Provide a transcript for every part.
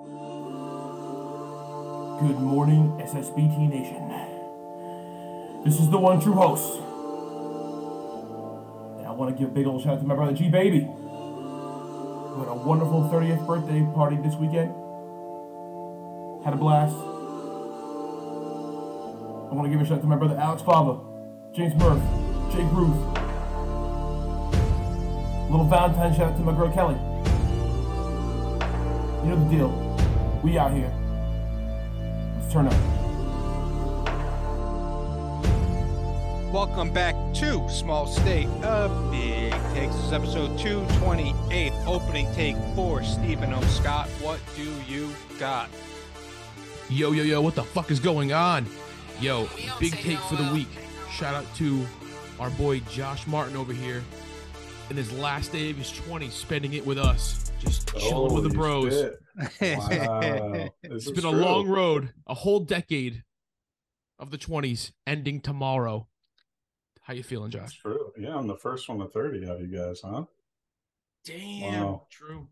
Good morning, SSBT Nation. This is the one true host. And I want to give a big old shout out to my brother G Baby. Who had a wonderful 30th birthday party this weekend. Had a blast. I want to give a shout out to my brother Alex Fava, James Murph, Jake Ruth. Little Valentine shout out to my girl Kelly. You know the deal. We out here. Let's turn up. Welcome back to Small State of Big Takes. This is episode 228, opening take for Stephen O. Scott. What do you got? Yo, yo, yo, what the fuck is going on? Yo, big take for the week. Shout out to our boy Josh Martin over here. In his last day of his 20s, spending it with us, just chilling with the bros. shit. Wow. This It's is been a long road, a whole decade of the 20s, ending tomorrow. How you feeling, That's Josh? true. Yeah, I'm the first one to 30 out of you guys, huh? Damn, Wow. true.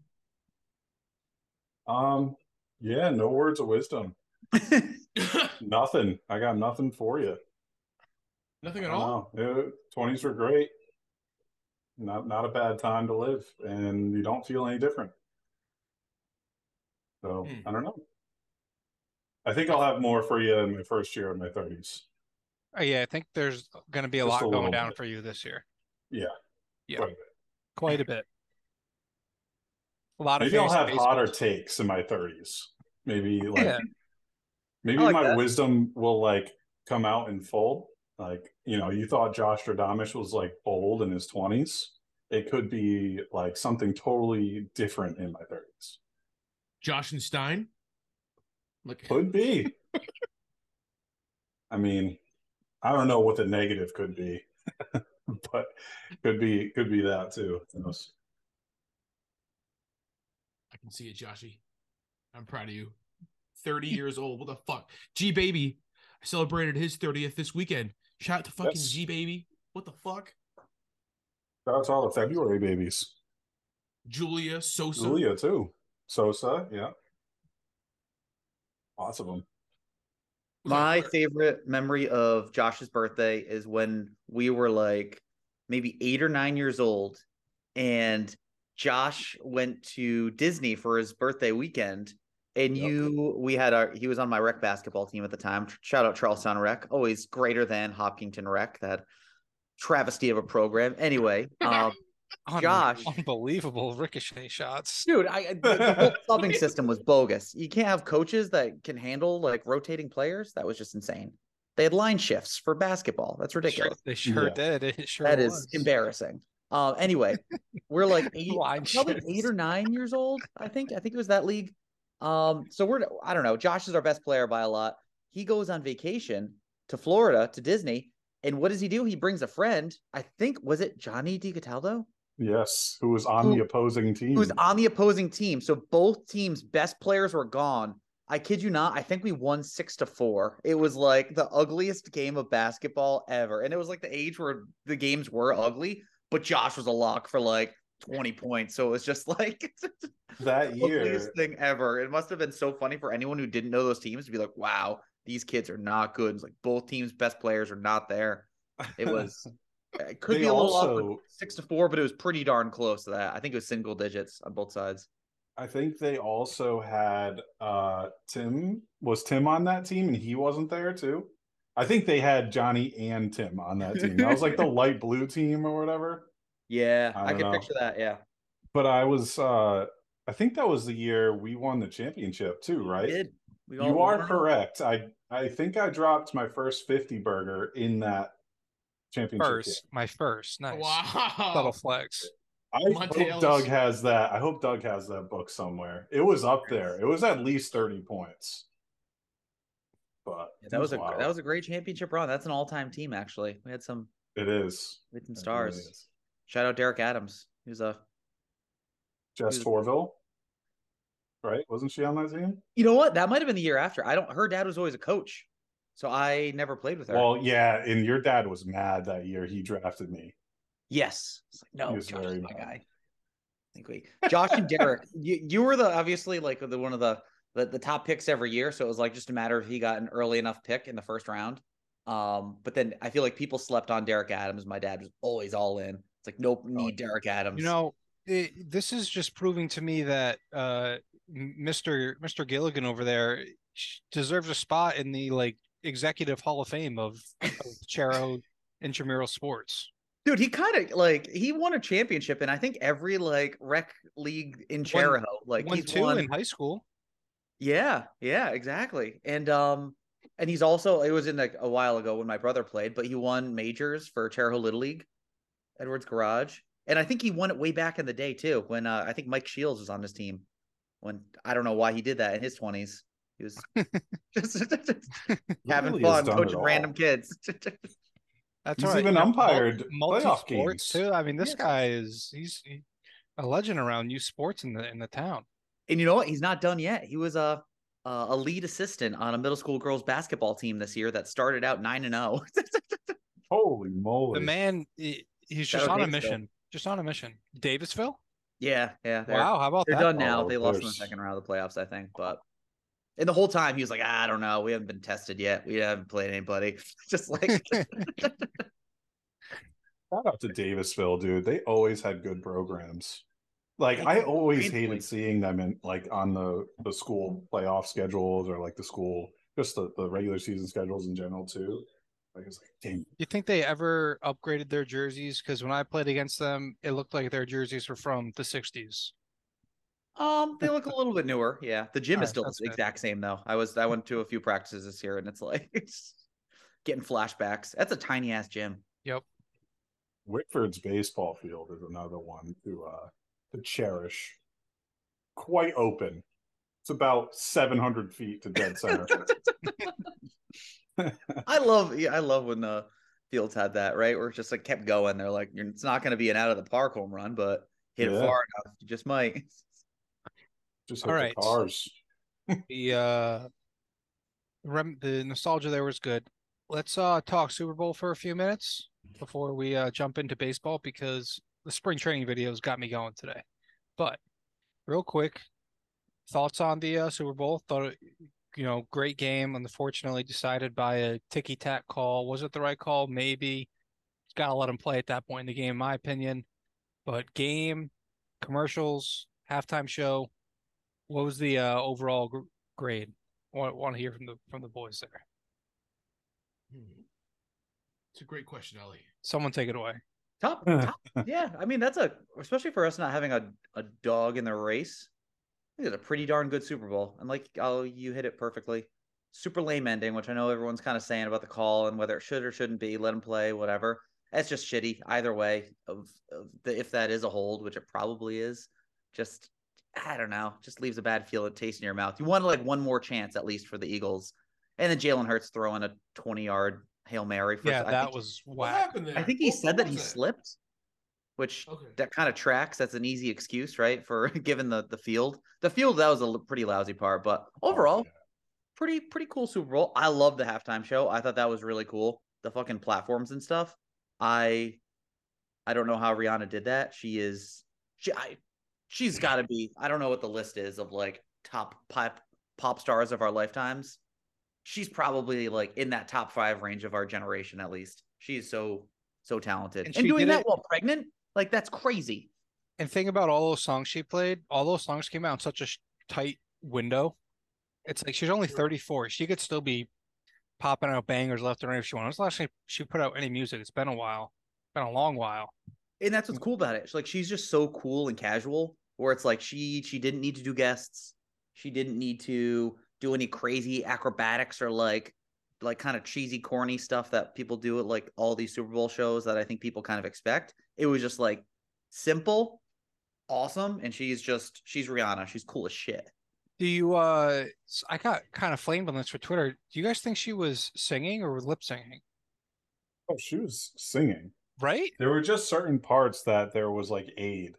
Um, yeah, no words of wisdom. Nothing. I got nothing for you. Nothing at all. 20s were great. Not not a bad time to live, and you don't feel any different. So Hmm. I don't know. I think I'll have more for you in my first year of my 30s. Oh, yeah, I think there's going to be a Just lot a going down bit. for you this year. Yeah. Yeah. Quite a bit. Quite a bit. A lot of Maybe I'll fantasy have baseball. hotter takes in my 30s. Maybe like Yeah. maybe like my that. wisdom will like come out in full. Like, you know, you thought Josh Stradamus was like bold in his 20s. It could be like something totally different in my 30s. Josh and Stein. Look, Could be. I mean, I don't know what the negative could be, but could be could be that too. Who? I can see it, Joshy. I'm proud of you. 30 years old. What the fuck? G Baby. I celebrated his 30th this weekend. Shout out to fucking G Baby. What the fuck? Shout out to all the February babies. Julia Sosa. Julia too. Sosa, yeah. Lots of them. My favorite memory of Josh's birthday is when we were like maybe eight or nine years old, and Josh went to Disney for his birthday weekend. And Yep. you, we had our, he was on my rec basketball team at the time. Shout out Charlestown Rec, always greater than Hopkinton Rec, that travesty of a program. Anyway, um, Un- Josh. Unbelievable ricochet shots. dude, I the, the whole subbing system was bogus. You can't have coaches that can handle like rotating players. That was just insane. They had line shifts for basketball. That's Sure, ridiculous. they sure Yeah. did. It sure That is was. embarrassing. Uh, anyway, we're like eight, Line probably shifts. eight or nine years old. I think. I think it was that league. Um, so we're I don't know. Josh is our best player by a lot. He goes on vacation to Florida to Disney, and what does he do? He brings a friend. I think was it Johnny DiCataldo? Yes, who was on Who- the opposing team. who's on the opposing team. So both teams' best players were gone. I kid you not. I think we won six to four. It was like the ugliest game of basketball ever. And it was like the age where the games were ugly, but Josh was a lock for like 20 points. So it was just like that year. ugliest thing ever. It must have been so funny for anyone who didn't know those teams to be like, wow, these kids are not good. It's like both teams' best players are not there. It was it could They be a little off also- six to four, but it was pretty darn close to that. I think it was single digits on both sides. I think they also had uh Tim. Was Tim on that team and he wasn't there too? I think they had Johnny and Tim on that team. That was like the light blue team or whatever. Yeah, I I, can know. picture that. Yeah, But I was uh I think that was the year we won the championship too, right? did. We all You are correct. I I think I dropped my first 50 burger in that championship First, my first. Nice. Wow. Subtle flex. I Monte hope Doug has that. I hope Doug has that book somewhere. It was up there. It was at least 30 points. But Yeah, that was a wild. that was a great championship run. That's an all time team. Actually, we had some it is. we had some stars. really is. Shout out Derek Adams. He was a. Jess Who's- Torville. Right? Wasn't she on that team? You know what? That might have been the year after. I don't. Her dad was always a coach, so I never played with her. Well, yeah, and your dad was mad that year he drafted me. yes. It's like, no, was Josh very is my mad. guy. I think we Josh and Derek. You you were the obviously like the one of the the, the top picks every year. So it was like just a matter of he got an early enough pick in the first round. Um, but then I feel like people slept on Derek Adams. My dad was always all in. It's like nope, need Derek Adams. You know, it, this is just proving to me that uh, Mr. Mr. Gilligan over there deserves a spot in the like executive hall of fame of, of Chariho intramural sports. Dude, he kind of like he won a championship, and I think every like rec league in Chariho, like Won he's two won. in high school. Yeah, yeah, exactly. And um, and he's also it was in like a while ago when my brother played, but he won majors for Chariho Little League, Edwards Garage, and I think he won it way back in the day too when uh, I think Mike Shields was on his team. When I don't know why he did that in his twenties. He was just having Really fun, coaching random kids. That's right. He's right. even you umpired multi playoff sports games. too. I mean, this Yes. guy is he's he- a legend around youth sports in the in the town. And you know what? He's not done yet. He was a a a lead assistant on a middle school girls basketball team this year that started out nine and oh. zero. Holy moly! The man, he- he's just Shout out on a Davisville. mission. Just on a mission. Davisville. yeah, yeah. Wow, how about they're that? done now. Oh, they lost in the second round of the playoffs, I think. But and the whole time he was like, I don't know, we haven't been tested yet. We haven't played anybody. Just like Shout out to Davisville, dude. They always had good programs. Like I always Great hated seeing them in like on the the school playoff schedules or like the school just the, the regular season schedules in general too. Like it's like, dang, you think they ever upgraded their jerseys? Because when I played against them, it looked like their jerseys were from the '60s. Um they look a little bit newer. Yeah. The gym is still that's the good. exact same though. I was I went to a few practices this year and it's like it's getting flashbacks. That's a tiny ass gym. Yep. Wickford's baseball field is another one to uh to cherish. Quite open. It's about seven hundred feet to dead center. I love yeah, I love when the Fields had that, right? Where it just like kept going. They're like, it's not going to be an out of the park home run, but hit it far enough, you just might. Just hit All the cars. The uh, rem- the nostalgia there was good. Let's uh talk Super Bowl for a few minutes before we uh jump into baseball because the spring training videos got me going today. But real quick, thoughts on the uh, Super Bowl? Thought it, you know, great game. Unfortunately, decided by a ticky tack call. Was it the right call? Maybe. Got to let him play at that point in the game, in my opinion. But game, commercials, halftime show. What was the uh, overall gr- grade? Want, want to hear from the from the boys there. Hmm. It's a great question, Ellie. Someone take it away. Top, top, yeah. I mean, that's a especially for us not having a, a dog in the race. I think it's a pretty darn good Super Bowl. And like, oh, you hit it perfectly. Super lame ending, which I know everyone's kind of saying about the call and whether it should or shouldn't be. Let him play, whatever. That's just shitty either way. Of, of the if that is a hold, which it probably is, just I don't know, just leaves a bad feel taste in your mouth. You want like one more chance at least for the Eagles, and then Jalen Hurts throwing a twenty yard hail mary. For, Yeah, I that think- was What whack. happened there? I think he What- said that he was slipped, which Okay. that kind of tracks. That's an easy excuse, right? For given the the field, the field that was a pretty lousy part, but oh, overall, yeah. pretty pretty cool Super Bowl. I love the halftime show. I thought that was really cool. The fucking platforms and stuff. I I don't know how Rihanna did that. She is she I she's got to be. I don't know what the list is of like top pop pop stars of our lifetimes. She's probably like in that top five range of our generation at least. She's so so talented And and, doing that it- while pregnant. Like that's crazy. And think about all those songs she played. All those songs came out in such a sh- tight window. It's like she's only 34. She could still be popping out bangers left and right if she wanted. It's the last time she put out any music. It's been a while. Been a long while. And that's what's cool about it. She's like she's just so cool and casual. Where it's like she she didn't need to do guests. She didn't need to do any crazy acrobatics or like like kind of cheesy, corny stuff that people do at like all these Super Bowl shows that I think people kind of expect. It was just like simple, awesome, and she's just she's Rihanna. She's cool as shit. Do you uh s- I got kind of flamed on this for Twitter. Do you guys think she was singing or lip singing? Oh, she was singing. Right? There were just certain parts that there was like aid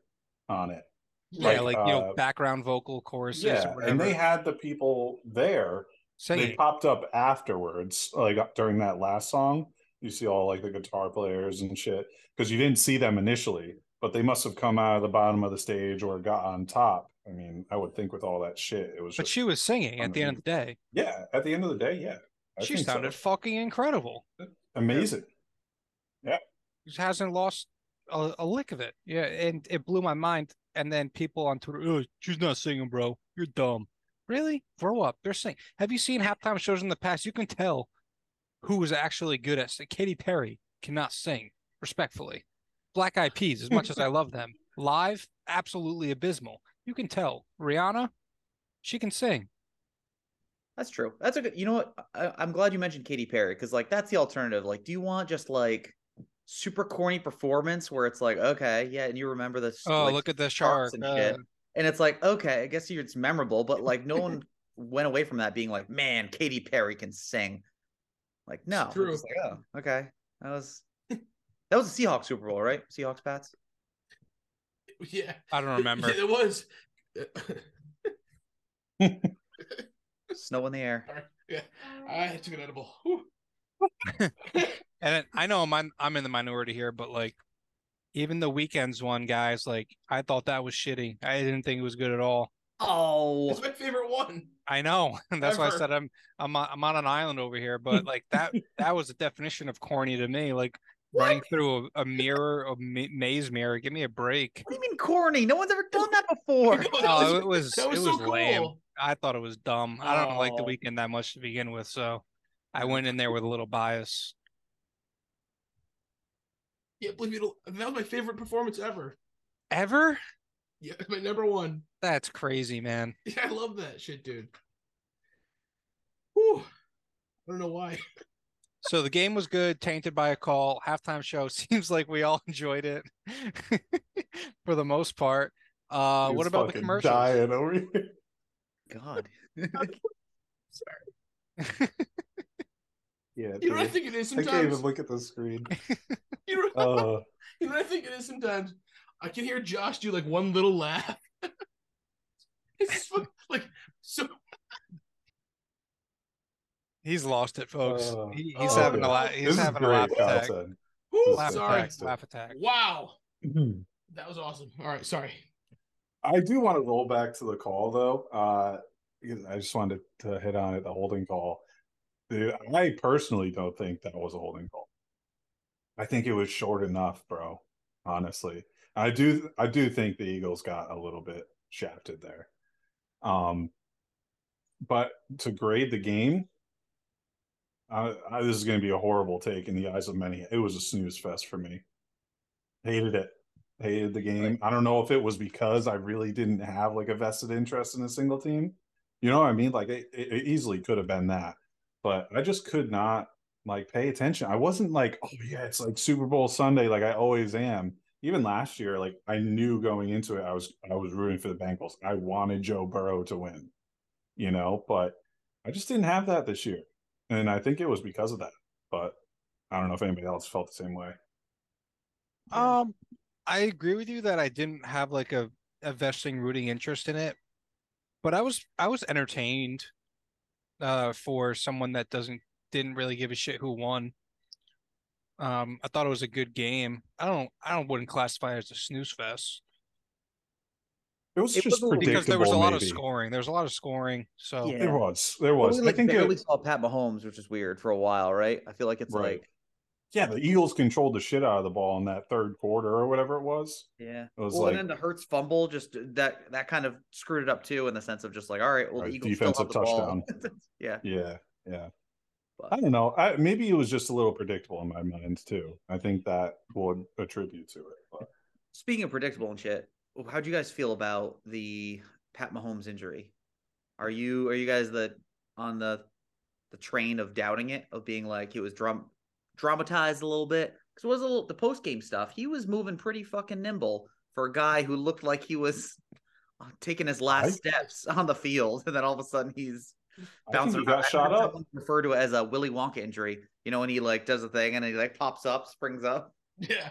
on it. yeah, like you know, uh, background vocal choruses. yeah, and they had the people there. They popped up afterwards, like during that last song. You see all like the guitar players and shit because you didn't see them initially, but they must have come out of the bottom of the stage or got on top I mean, I would think with all that shit, it was. But she was singing at the end of the day. yeah, at the end of the day, yeah. I she think so. sounded fucking incredible. amazing. She hasn't lost a, a lick of it. Yeah, and it blew my mind. And then people on Twitter, oh, she's not singing, bro. You're dumb. Really? Grow up. They're singing. Have you seen halftime shows in the past? You can tell who was actually good at. Katy Perry cannot sing, respectfully. Black Eyed Peas, as much as I love them, live, absolutely abysmal. You can tell. Rihanna, she can sing. That's true. That's a good. You know what? I, I'm glad you mentioned Katy Perry because like that's the alternative. Like, do you want just like super corny performance where it's like, okay, yeah, and you remember this? Oh, like, look at the sharks shark. and uh, shit. and it's like, okay, I guess it's memorable, but like no one went away from that being like, man, Katy Perry can sing. Like, no, it's true. just like, oh, okay, that was that was the Seahawks Super Bowl, right? Seahawks Pats. Yeah. I don't remember. Yeah, there was. Snow in the air. All right. Yeah. I took an edible. Whew. And I know I'm I'm in the minority here, but like even the Weeknd's one, guys, like I thought that was shitty. I didn't think it was good at all. Oh, It's my favorite one. I know. and That's why I said I'm I'm on, I'm on an island over here. But like that that was the definition of corny to me. Like running through a, a mirror, a ma- maze mirror. Give me a break. what do you mean corny? No one's ever done that before. I that Oh, was- it was that was it so was lame. cool. I thought it was dumb. I don't like the Oh. Weeknd that much to begin with, so I went in there with a little bias. Yeah, believe it. That was my favorite performance ever. Ever? Yeah, my number one. That's crazy, man. Yeah, I love that shit, dude. Whew. I don't know why. So the game was good, tainted by a call. Halftime show seems like we all enjoyed it for the most part. Uh, He what was about the fucking commercials? Dying over here. God. Yeah, You know what I think it is sometimes? I can't even look at the screen. You know, Uh, you know what I think it is sometimes. I can hear Josh do like one little laugh. it's like so. He's lost it, folks. Uh, he, he's oh, having a laugh. He's this is having a laugh great attack. content. Laugh sorry. attack. Laugh attack. Wow, that was awesome. All right, sorry. I do want to roll back to the call though. Uh, because I just wanted to hit on it, the holding call. Dude, I personally don't think that was a holding call. I think it was short enough, bro. Honestly, I do. I do think the Eagles got a little bit shafted there. Um, but to grade the game, I, I, this is going to be a horrible take in the eyes of many. It was a snooze fest for me. Hated it hated the game. I don't know if it was because I really didn't have like a vested interest in a single team. You know what I mean? Like it it easily could have been that, but I just could not like pay attention. I wasn't like, oh yeah, it's like Super Bowl Sunday, like I always am. Even last year, like I knew going into it, I was I was rooting for the Bengals. I wanted Joe Burrow to win, you know, but I just didn't have that this year, and I think it was because of that. But I don't know if anybody else felt the same way. Um, I agree with you that I didn't have like a, a vesting rooting interest in it, but I was I was entertained uh for someone that doesn't didn't really give a shit who won. Um, I thought it was a good game. I don't I don't wouldn't classify it as a snooze fest It was It just was because there was a predictable, lot of scoring. There was a lot of scoring. So Yeah. There was, there Well, was. we I think barely it, saw Pat Mahomes, which is weird for a while, right? I feel like it's Right. like, yeah, the Eagles controlled the shit out of the ball in that third quarter or whatever it was. yeah. It was well, like and then the Hurts fumble just that that kind of screwed it up too, in the sense of just like, all right, well, Right, the Eagles still defensive the ball. yeah, yeah, yeah. But- I don't know. I, maybe it was just a little predictable in my mind too. I think that would attribute to it. But Speaking of predictable and shit, how'd you guys feel about the Pat Mahomes injury? Are you are you guys the on the the train of doubting it, of being like it was drum dramatized a little bit? Because it was a little the post game stuff. He was moving pretty fucking nimble for a guy who looked like he was taking his last I- steps on the field, and then all of a sudden he's I bouncing he got shot heard up. someone Refer to it as a Willy Wonka injury. You know, when he like does a thing and he like pops up, springs up. Yeah.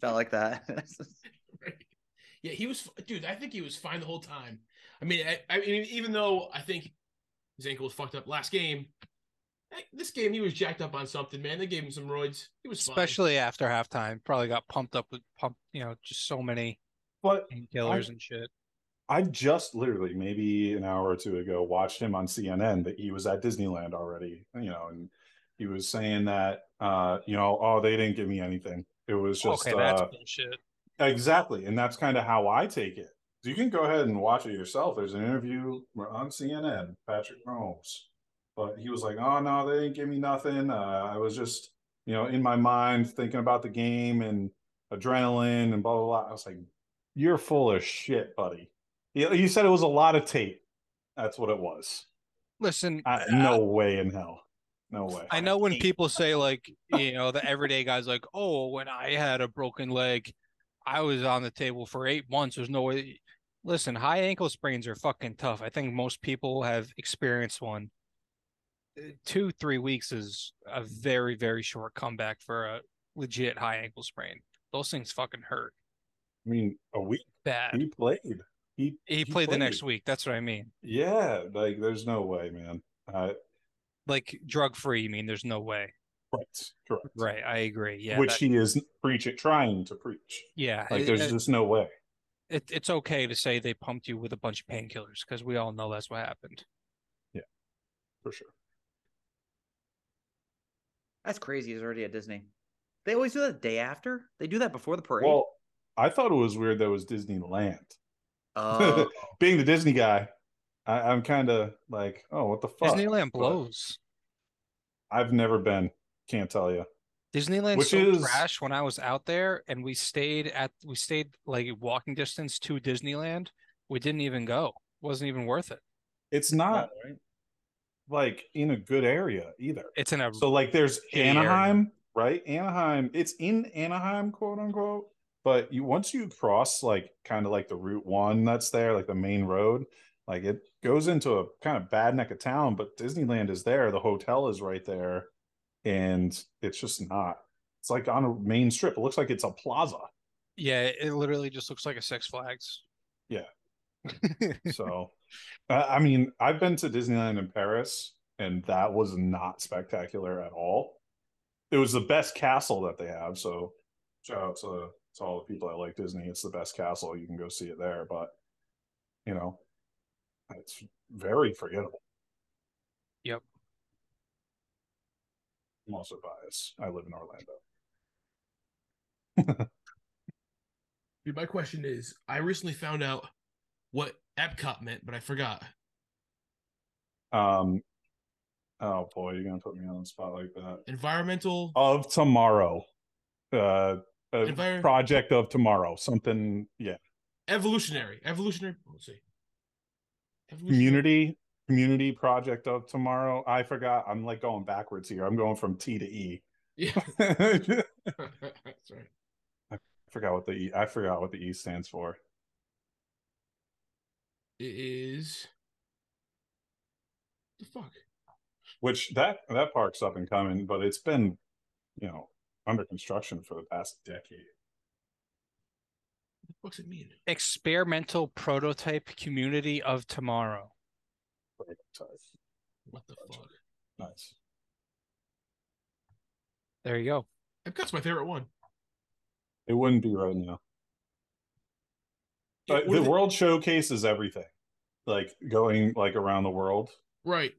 Felt like that. Right. Yeah, he was, dude. I think he was fine the whole time. I mean, I, I mean, even though I think his ankle was fucked up last game, this game he was jacked up on something. Man, they gave him some roids. He was fine. especially after halftime, probably got pumped up with pump, you know, just so many but painkillers and shit. I just literally maybe an hour or two ago watched him on CNN that he was at Disneyland already, you know, and he was saying that uh, you know, oh, they didn't give me anything. It was just okay, that's uh, bullshit. exactly, and that's kind of how I take it. You can go ahead and watch it yourself. There's an interview on CNN, Patrick Mahomes, but he was like, "Oh no, they didn't give me nothing. Uh, I was just, you know, in my mind thinking about the game and adrenaline and blah blah blah." I was like, "You're full of shit, buddy." You, you said it was a lot of tape. That's what it was. Listen, I, no way in hell. No way. I know when people say like, you know, the everyday guy's like, "Oh, when I had a broken leg, I was on the table for eight months. There's no way." Listen, high ankle sprains are fucking tough. I think most people have experienced one. Two, three weeks is a very, very short comeback for a legit high ankle sprain. Those things fucking hurt I mean, a week bad. he played. He He played the next week. That's what I mean. Yeah, like there's no way, man. Uh, Like drug free. You mean there's no way? right, correct. Right. I agree. Yeah. Which that- he is preaching, trying to preach. yeah. Like there's it- just no way. it, it's okay to say they pumped you with a bunch of painkillers because we all know that's what happened. Yeah, for sure. That's crazy. He's already at Disney. They always do that the day after. They do that before the parade. Well, I thought it was weird that it was Disneyland. Oh, Being the Disney guy, I, I'm kind of like, oh, what the fuck? Disneyland But blows. I've never been. Can't tell you. Disneyland Which so is- trash. When I was out there and we stayed at we stayed like walking distance to Disneyland, we didn't even go. wasn't even worth it. It's not like in a good area either. It's in a So like there's Shitty area. Anaheim, right? Anaheim, it's in Anaheim, quote unquote. But you once you cross like kind of like the Route One that's there, like the main road, like it goes into a kind of bad neck of town. But Disneyland is there, the hotel is right there, and it's just not. It's like on a main strip. It looks like it's a plaza. yeah. It literally just looks like a Six Flags. Yeah. So, I mean, I've been to Disneyland in Paris, and that was not spectacular at all. It was the best castle that they have. So, shout out to, to all the people that like Disney. It's the best castle. You can go see it there, but you know, it's very forgettable. Yep. I'm also biased. I live in Orlando. Dude, my question is, I recently found out what Epcot meant, but I forgot. Um, oh boy, you're gonna put me on the spot like that. Environmental. Of tomorrow, uh, Envir- project of tomorrow. Something, yeah. evolutionary evolutionary let's see Evolutionary- community community project of tomorrow i forgot i'm like going backwards here i'm going from t to e yeah that's right I forgot what the e i forgot what the e stands for it is the fuck? Which that that park's up and coming but it's been you know under construction for the past decade. What the fuck's it mean? Experimental prototype community of tomorrow. what the fuck? Nice. There you go. epcot's my favorite one. It wouldn't be right now. Yeah, but what the if it- world showcases everything like going like around the world right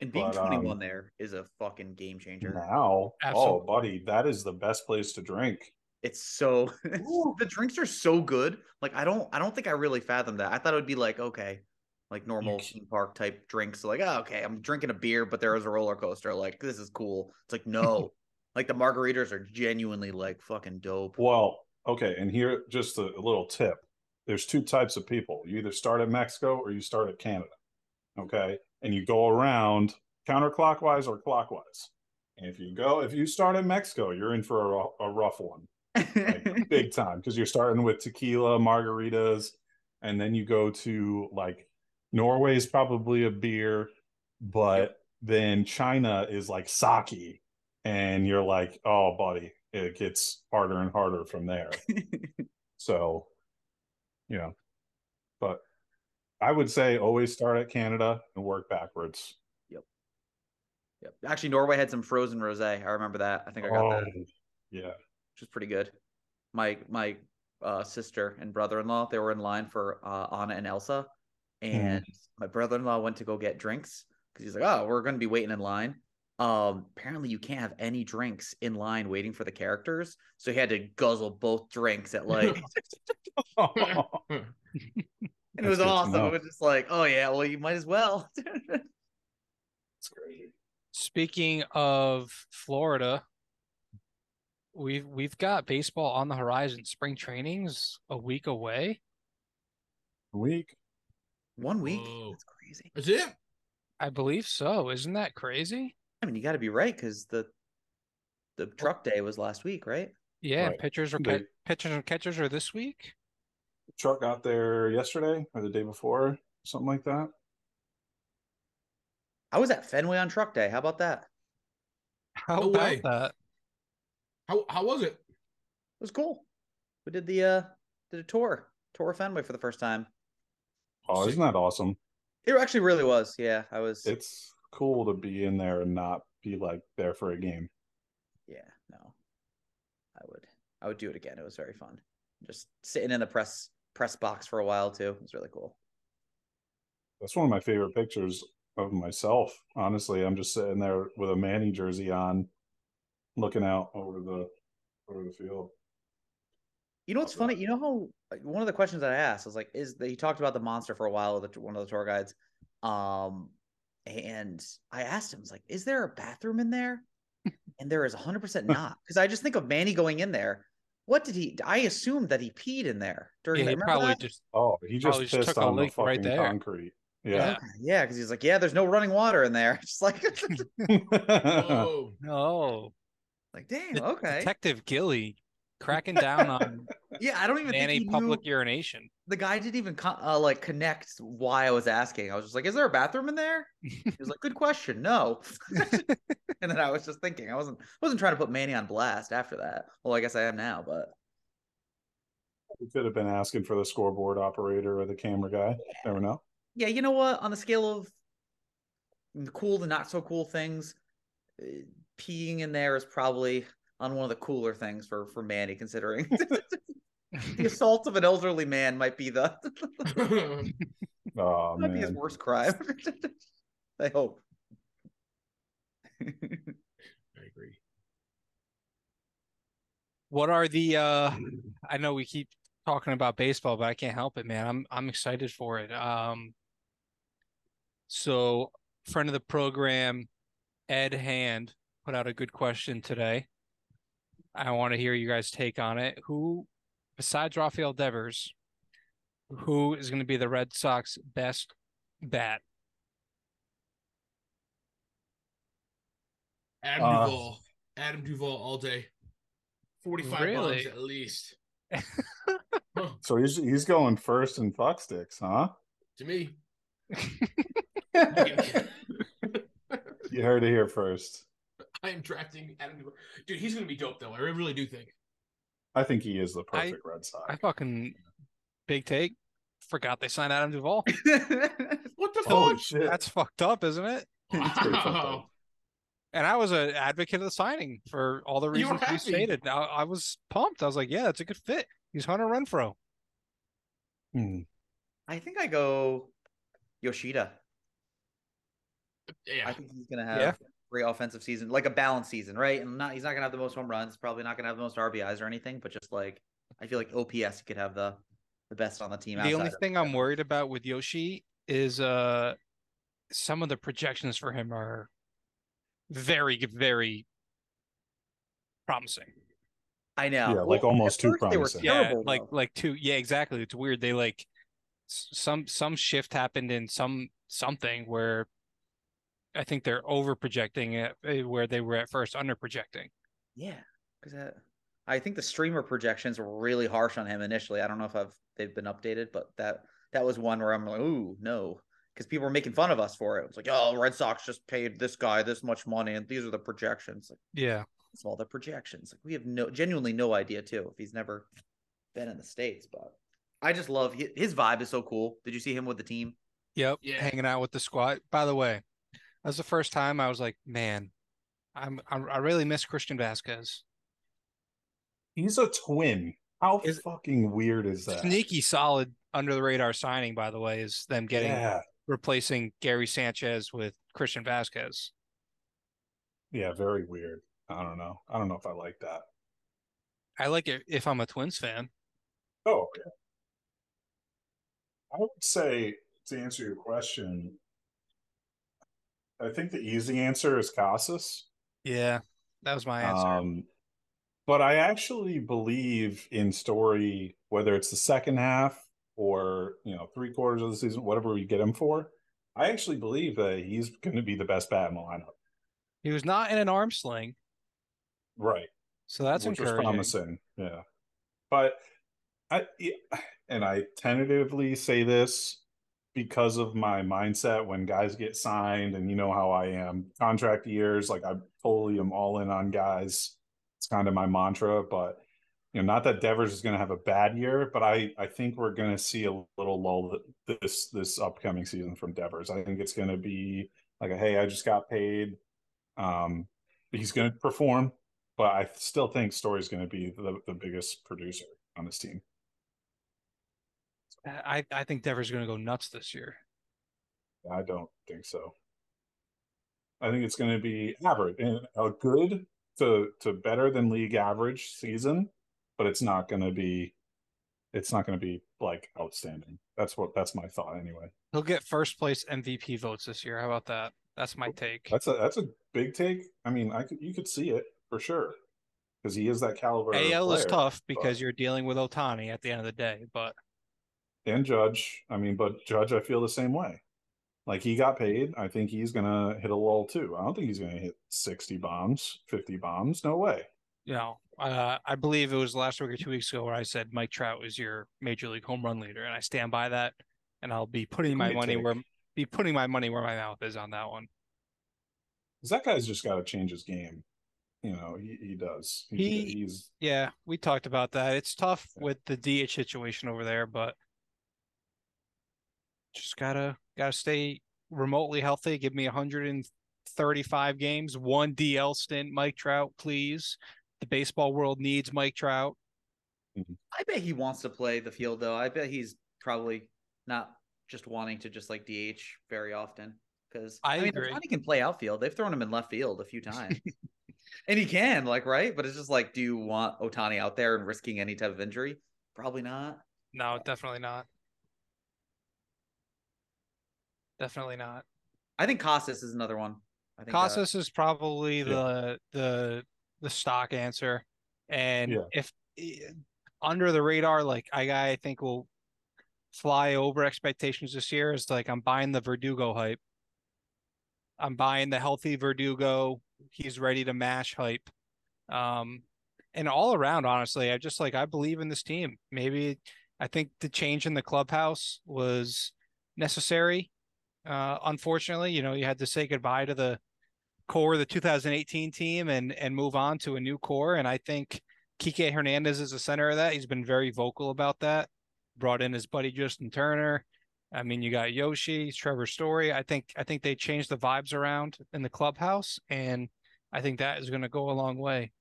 and being but, um, 21 there is a fucking game changer. now Absolutely. oh buddy that is the best place to drink It's so the drinks are so good. Like I don't I don't think I really fathomed that. I thought it would be like okay, like normal theme park type drinks. Like oh, okay, I'm drinking a beer, but there is a roller coaster. Like this is cool. It's like no, like the margaritas are genuinely like fucking dope. Well, okay, and here just a, a little tip. There's two types of people. You either start at Mexico or you start at Canada. Mm-hmm. Okay? And you go around counterclockwise or clockwise. And if you go if you start at Mexico, you're in for a, a rough one. Like big time because you're starting with tequila, margaritas, and then you go to like Norway is probably a beer, but then China is like sake and you're like, "Oh, buddy, it gets harder and harder from there." So, you know, but I would say always start at Canada and work backwards. Yep. Yep. Actually, Norway had some frozen rosé. I remember that. I think I got Oh, that, Yeah. which yeah. is pretty good. My my uh, sister and brother-in-law. They were in line for uh, Anna and Elsa, and my brother-in-law went to go get drinks because he's like, "Oh, we're going to be waiting in line." Um, apparently you can't have any drinks in line waiting for the characters, so he had to guzzle both drinks at like, and it was awesome. It was just like, "Oh yeah, well you might as well." It's great. Speaking of Florida, we've we've got baseball on the horizon. Spring training's a week away. Week. One week, Whoa. that's crazy. Is it. I believe so. Isn't that crazy? I mean, you got to be right because the the truck day was last week, right? Yeah, Right. pitchers or They- ca- pitchers and catchers are this week. Truck got there yesterday or the day before, something like that. I was at Fenway on truck day. How about that? How No about way. that? How how was it? It was cool. We did the uh did a tour, tour of Fenway for the first time. Oh, isn't that awesome? It actually really was. Yeah, I was. It's cool to be in there and not be like there for a game. Yeah, no, I would. I would do it again. It was very fun. Just sitting in the press press box for a while too. It was really cool. That's one of my favorite pictures of myself. Honestly, I'm just sitting there with a Manny jersey on, looking out over the over the field. You know what's funny? You know how like, one of the questions that I asked was like, is that he talked about the monster for a while with one of the tour guides, um, and I asked him, I was like, is there a bathroom in there? And there is 100 percent not because I just think of Manny going in there. What did he? I assumed that he peed in there during. Yeah, the, probably that? just Oh, he just Probably just pissed took a on the leak right fucking there. concrete. Yeah. Yeah, because he's like, yeah, there's no running water in there. Just like, Oh, no. like, damn, okay, Detective Gilly cracking down on yeah. I don't even think Manny he knew. public urination. the guy didn't even co- uh, like connect why I was asking. I was just like, "Is there a bathroom in there?" He was like, "Good question, no." and then I was just thinking, I wasn't wasn't trying to put Manny on blast after that. Well, I guess I am now, but We could have been asking for the scoreboard operator or the camera guy. Never know. yeah, you know what? On the scale of the cool to not so cool things, uh, peeing in there is probably on one of the cooler things for for Manny, considering the assault of an elderly man might be the Oh might be his worst crime. I hope. I agree. What are the uh I know we keep talking about baseball, but I can't help it, man. I'm I'm excited for it. Um so friend of the program, Ed Hand, put out a good question today. I want to hear you guys take on it. Who besides Rafael Devers, who is going to be the Red Sox best bat? Adam Uh, Duvall. Adam Duvall all day. Forty-five Really? bucks at least. So he's he's going first in fuck sticks, huh? To me. You heard it here first. I am drafting Adam Duvall. Dude, he's gonna be dope though. I really do think. I think he is the I- perfect Red Sox. I fucking big take. Forgot they signed Adam Duvall. What the Holy fuck? shit! That's fucked up, isn't it? It's pretty fucked Wow. And I was an advocate of the signing for all the reasons you happy. stated. Now I was pumped. I was like, yeah, that's a good fit. He's Hunter Renfroe. Hmm. I think I go Yoshida. Yeah. I think he's gonna have Yeah. A great offensive season, like a balanced season, right? And not he's not gonna have the most home runs, probably not gonna have the most RBIs or anything, but just like I feel like OPS could have the the best on the team. The only thing I'm worried about with Yoshi is uh some of the projections for him are very, very promising. I know, Yeah, like Well, almost too first they promising. Yeah, terrible, like like two. Yeah, exactly. It's weird. They like some some shift happened in some something where I think they're over projecting it eh, where they were at first under projecting. yeah, because I think the Steamer projections were really harsh on him initially. I don't know if I've they've been updated, but that that was one where I'm like, ooh, no, because people were making fun of us for it. It was like, oh, Red Sox just paid this guy this much money, and these are the projections. Like, Yeah. it's all the projections. Like we have no genuinely no idea too if he's never been in the states. But I just love his, his vibe is so cool. Did you see him with the team? Yep. Yeah. Hanging out with the squad. By the way, that was the first time I was like, man, I'm, I'm I really miss Christian Vazquez. He's a twin. How Is- fucking weird is that? Sneaky solid under the radar signing, by the way, is them getting Yeah, replacing Gary Sanchez with Christian Vazquez. yeah, very weird. I don't know. I don't know if I like that. I like it if I'm a Twins fan. Oh, okay. I would say to answer your question, I think the easy answer is Casas. Yeah, that was my answer. Um, but I actually believe in Story, whether it's the second half or you know three quarters of the season, whatever we get him for. I actually believe that he's going to be the best bat in the lineup. he was not in an arm sling, Right. so that's which encouraging. promising. Yeah, but I and I tentatively say this because of my mindset when guys get signed, and you know how I am contract years. Like I totally am all in on guys. It's kind of my mantra, but you know, not that Devers is going to have a bad year, but I I think we're going to see a little lull this this upcoming season from Devers. I think it's going to be like a hey, I just got paid. Um, he's going to perform but I still think Story's going to be the, the biggest producer on this team. I I think Devers is going to go nuts this year. I don't think so. I think it's going to be average and a good to to better than league average season, but it's not going to be it's not going to be like outstanding. That's what that's my thought anyway. He'll get first place MVP votes this year. How about that? That's my take. That's a that's a big take. I mean, I could you could see it for sure because he is that caliber. of AL is tough because but- you're dealing with Ohtani at the end of the day, but and Judge. I mean, but Judge, I feel the same way. Like he got paid. I think he's gonna hit a lull too. I don't think he's gonna hit sixty bombs, fifty bombs. No way. you know, uh, I believe it was last week or two weeks ago where I said Mike Trout is your major league home run leader, and I stand by that. And I'll be putting my money take. where be putting my money where my mouth is on that one. 'Cause that guy's just got to change his game. You know, he, he does. He, He- he's Yeah, we talked about that. It's tough Yeah. with the DH situation over there, but just gotta gotta stay remotely healthy. Give me 135 games, one DL stint. Mike Trout, please. The baseball world needs Mike Trout. Mm-hmm. I bet he wants to play the field though. I bet he's probably not just wanting to just like DH very often because I mean, agree. Ohtani can play outfield. They've thrown him in left field a few times, and he can like right. But it's just like, do you want Ohtani out there and risking any type of injury? Probably not. No, definitely not. Definitely not. I think Casas is another one. I think uh, Casas is probably Yeah. the the the stock answer, and Yeah. if eh, under the radar, like I I think will fly over expectations this year is like I'm buying the Verdugo hype. I'm buying the healthy Verdugo. He's ready to mash hype. Um, and all around, honestly, I just like I believe in this team. Maybe I think the change in the clubhouse was necessary. Uh, unfortunately, you know, you had to say goodbye to the core of the 2018 team and and move on to a new core. And I think Kike Hernandez is the center of that. He's been very vocal about that. Brought in his buddy Justin Turner. I mean, you got Yoshi, Trevor Story. I think I think they changed the vibes around in the clubhouse, and I think that is going to go a long way.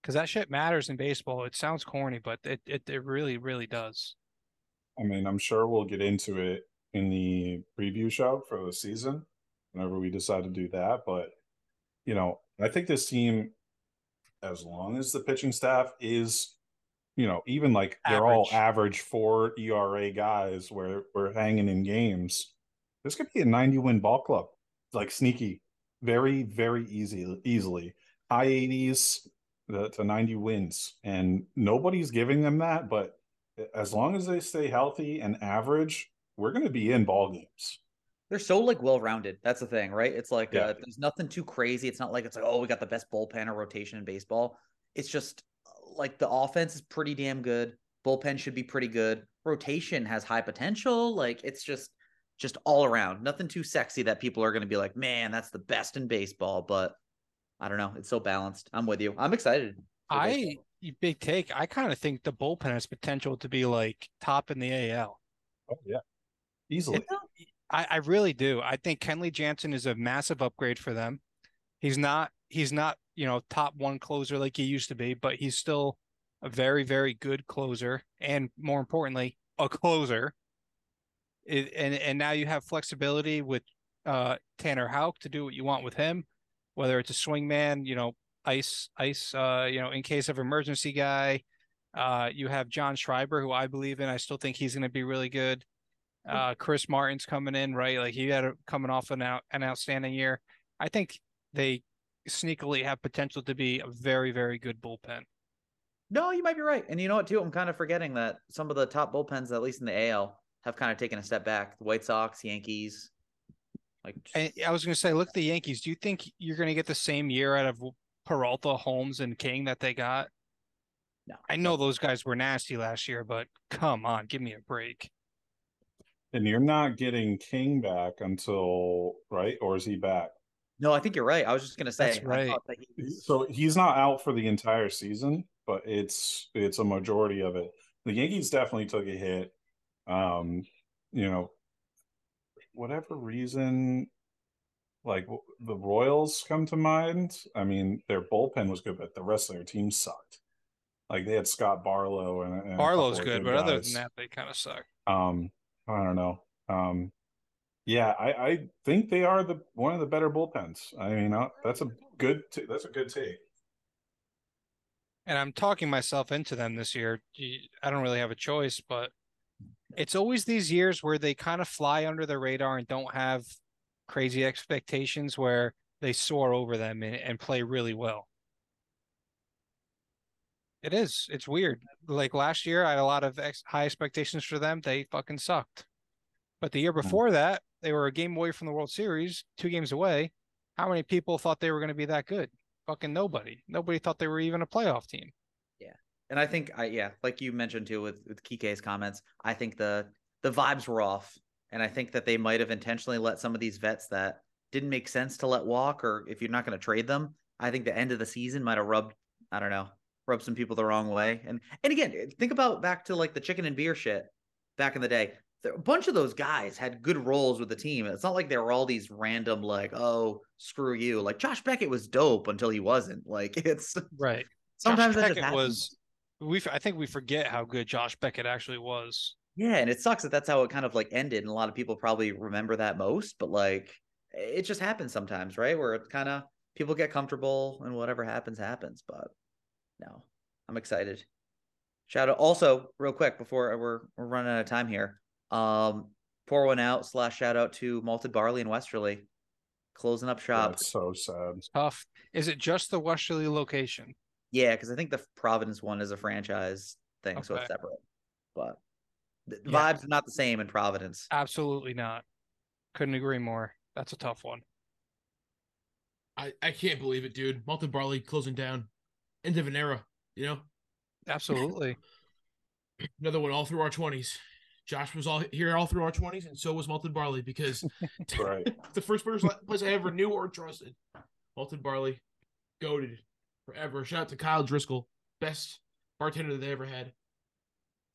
Because that shit matters in baseball. It sounds corny, but it, it it really really does. I mean, I'm sure we'll get into it in the preview show for the season whenever we decide to do that. But, you know, I think this team, as long as the pitching staff is, you know, even like they're all Average. average four ERA guys where we're hanging in games, this could be a 90 win ball club. Like sneaky, very, very easy, easily. High 80s to to 90 wins. And nobody's giving them that, but eh, as long as they stay healthy and average, we're going to be in ball games. they're so like well rounded. That's the thing, right? It's like Yeah. uh, there's nothing too crazy. It's not like it's like oh we got the best bullpen or rotation in baseball. It's just uh, like the offense is pretty damn good. Bullpen should be pretty good. Rotation has high potential. Like it's just just all around. Nothing too sexy that people are going to be like, man, that's the best in baseball. But I don't know. It's so balanced. I'm with you. I'm excited. I big take. I kind of think the bullpen has potential to be like top in the AL. Oh, yeah. Easily. I, I really do. I think Kenley Jansen is a massive upgrade for them. He's not he's not, you know, top one closer like he used to be, but he's still a very, very good closer, and more importantly, a closer. It, and and now you have flexibility with uh, Tanner Houck to do what you want with him, whether it's a swing man, you know, ice, ice, uh, you know, in case of emergency guy. Uh, you have John Schreiber, who I believe in. I still think he's going to be really good. Uh, Chris Martin's coming in, right? Like he had a, coming off an out, an outstanding year. I think they sneakily have potential to be a very, very good bullpen. No, you might be right. And you know what, too? I'm kind of forgetting that some of the top bullpens, at least in the AL, have kind of taken a step back. The White Sox, Yankees. Like, And I was going to say, look at the Yankees. Do you think you're going to get the same year out of Peralta, Holmes, and King that they got? no. I know those guys were nasty last year, but come on, give me a break. And you're not getting King back until right, or is he back? No, I think you're right. I was just gonna say. That's right. that he- So he's not out for the entire season, but it's it's a majority of it. The Yankees definitely took a hit. Um, you know, whatever reason, like the Royals come to mind. I mean, their bullpen was good, but the rest of their team sucked. Like they had Scott Barlow and, and Barlow's couple good, but other than that, they kind of suck. Um, I don't know. Um, yeah, I, I think they are the one of the better bullpens. I mean, uh, that's a good t- that's a good take. and I'm talking myself into them this year. I don't really have a choice, but it's always these years where they kind of fly under the radar and don't have crazy expectations where they soar over them and, and play really well. It is. It's weird. Like last year, I had a lot of ex- high expectations for them. They fucking sucked. But the year mm. before that, they were a game away from the World Series, two games away. How many people thought they were going to be that good? Fucking nobody. Nobody thought they were even a playoff team. Yeah, and I think I yeah, like you mentioned too with with Kike's comments, I think the the vibes were off, and I think that they might have intentionally let some of these vets that didn't make sense to let walk, or if you're not going to trade them, I think the end of the season might have rubbed I don't know rubbed some people the wrong way. And and again, eh, think about back to like the chicken and beer shit back in the day. A bunch of those guys had good roles with the team. It's not like they were all these random like, oh, screw you. Like Josh Beckett was dope until he wasn't. Like it's Right. sometimes Josh that Beckett was We I think we forget how good Josh Beckett actually was. Yeah, and it sucks that that's how it kind of like ended, and a lot of people probably remember that most. But like, it just happens sometimes, right? Where it kind of people get comfortable, and whatever happens, happens. But no, I'm excited. Shout out also real quick before we're we're running out of time here. Um, pour one out slash shout out to malted barley in Westerly, closing up shop. That's so sad. Tough. Is it just the Westerly location? Yeah, because I think the Providence one is a franchise thing, so it's separate. But the the Yeah. vibes are not the same in Providence. Absolutely not. Couldn't agree more. That's a tough one. I, I can't believe it, dude. Malted barley closing down. End of an era, you know? Absolutely. Another one all through our 20s. Josh was all here all through our 20s, and so was Malted Barley because Right. the first person- place I ever knew or trusted. Malted Barley, goaded forever. Shout out to Kyle Driscoll, best bartender they ever had.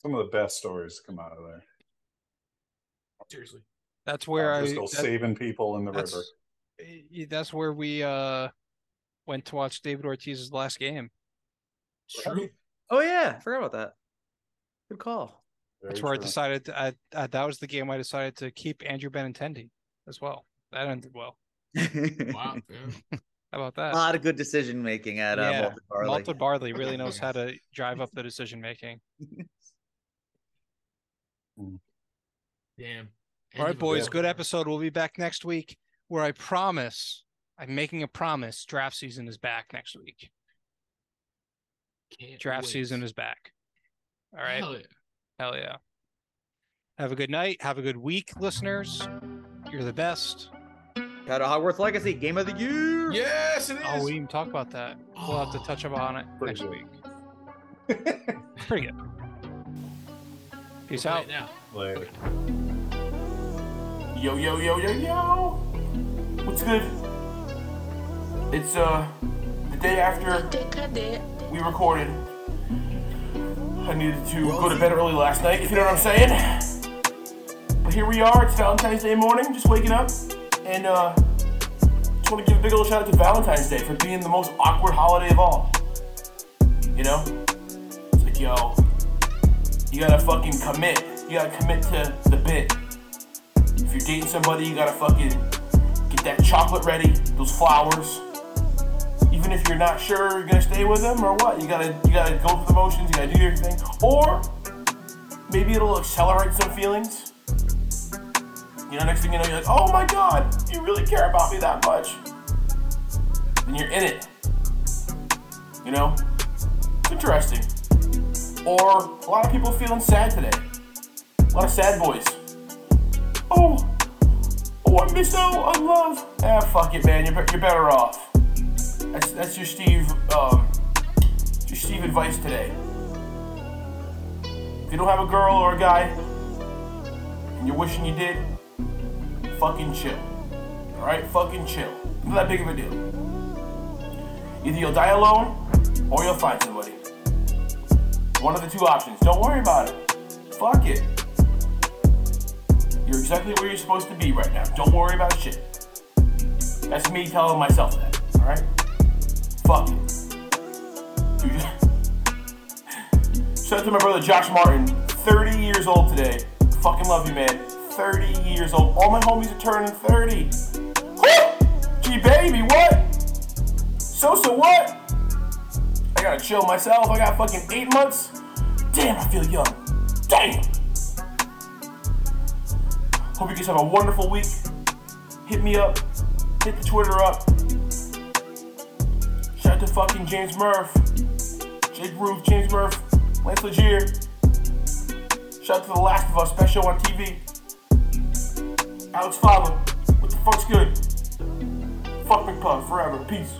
Some of the best stories come out of there. Seriously. That's where I Driscoll that- saving people in the that's, river. that's where we uh went to watch David Ortiz's last game. True. Oh yeah, I forgot about that. Good call. That's Very where I decided to, I, I that was the game I decided to keep Andrew Benintendi as well. That ended well. Wow. Yeah. How about that? A lot of good decision making at uh, Yeah, Malted Barley. Malted Barley really knows how to drive up the decision making. Damn. All right, End of a boys. Good episode. We'll be back next week where I promise, I'm making a promise. Draft season is back next week. Can't Draft wait. season is back. All right. Hell yeah. Hell yeah. Have a good night. Have a good week, listeners. You're the best. Shout out Hogwarts Legacy, game of the year. Yes, it is. Oh, we didn't even talk about that. We'll have to touch upon it Pretty next good. week. Pretty good. Peace out. Now. Later. Yo, yo, yo, yo, yo! What's good? It's, uh, the day after we recorded. I needed to go to bed early last night, if you know what I'm saying. But here we are, it's Valentine's Day morning, just waking up. And, uh, just want to give a big old shout out to Valentine's Day for being the most awkward holiday of all. You know? It's like, yo. You gotta fucking commit. You gotta commit to the bit. If you're dating somebody, you gotta fucking get that chocolate ready, those flowers. Even if you're not sure you're gonna stay with them or what, you gotta you gotta go through the motions. You gotta do your thing. Or maybe it'll accelerate some feelings. You know, next thing you know, you're like, oh my god, you really care about me that much. And you're in it. You know? It's interesting. Or a lot of people feeling sad today. A lot of sad boys. Oh, oh, I miss out on love. Ah, fuck it, man. You're, you're better off. That's that's your Steve, um, your Steve advice today. If you don't have a girl or a guy, and you're wishing you did, fucking chill. All right, fucking chill. Not that big of a deal. Either you'll die alone, or you'll find somebody. One of the two options. Don't worry about it. Fuck it. You're exactly where you're supposed to be right now. Don't worry about shit. That's me telling myself that. Alright? Fuck it. Shout out to my brother Josh Martin, 30 years old today. Fucking love you, man. 30 years old. All my homies are turning 30. Woo! Gee, baby, what? So, so what? I gotta chill myself. I got fucking eight months. Damn, I feel young. Damn. Hope you guys have a wonderful week. Hit me up. Hit the Twitter up. Shout out to fucking James Murph. Jake Roof, James Murph, Lance Legier. Shout out to The Last of Us special on TV. Alex Fava. What the fuck's good? Fuck McPuff forever. Peace.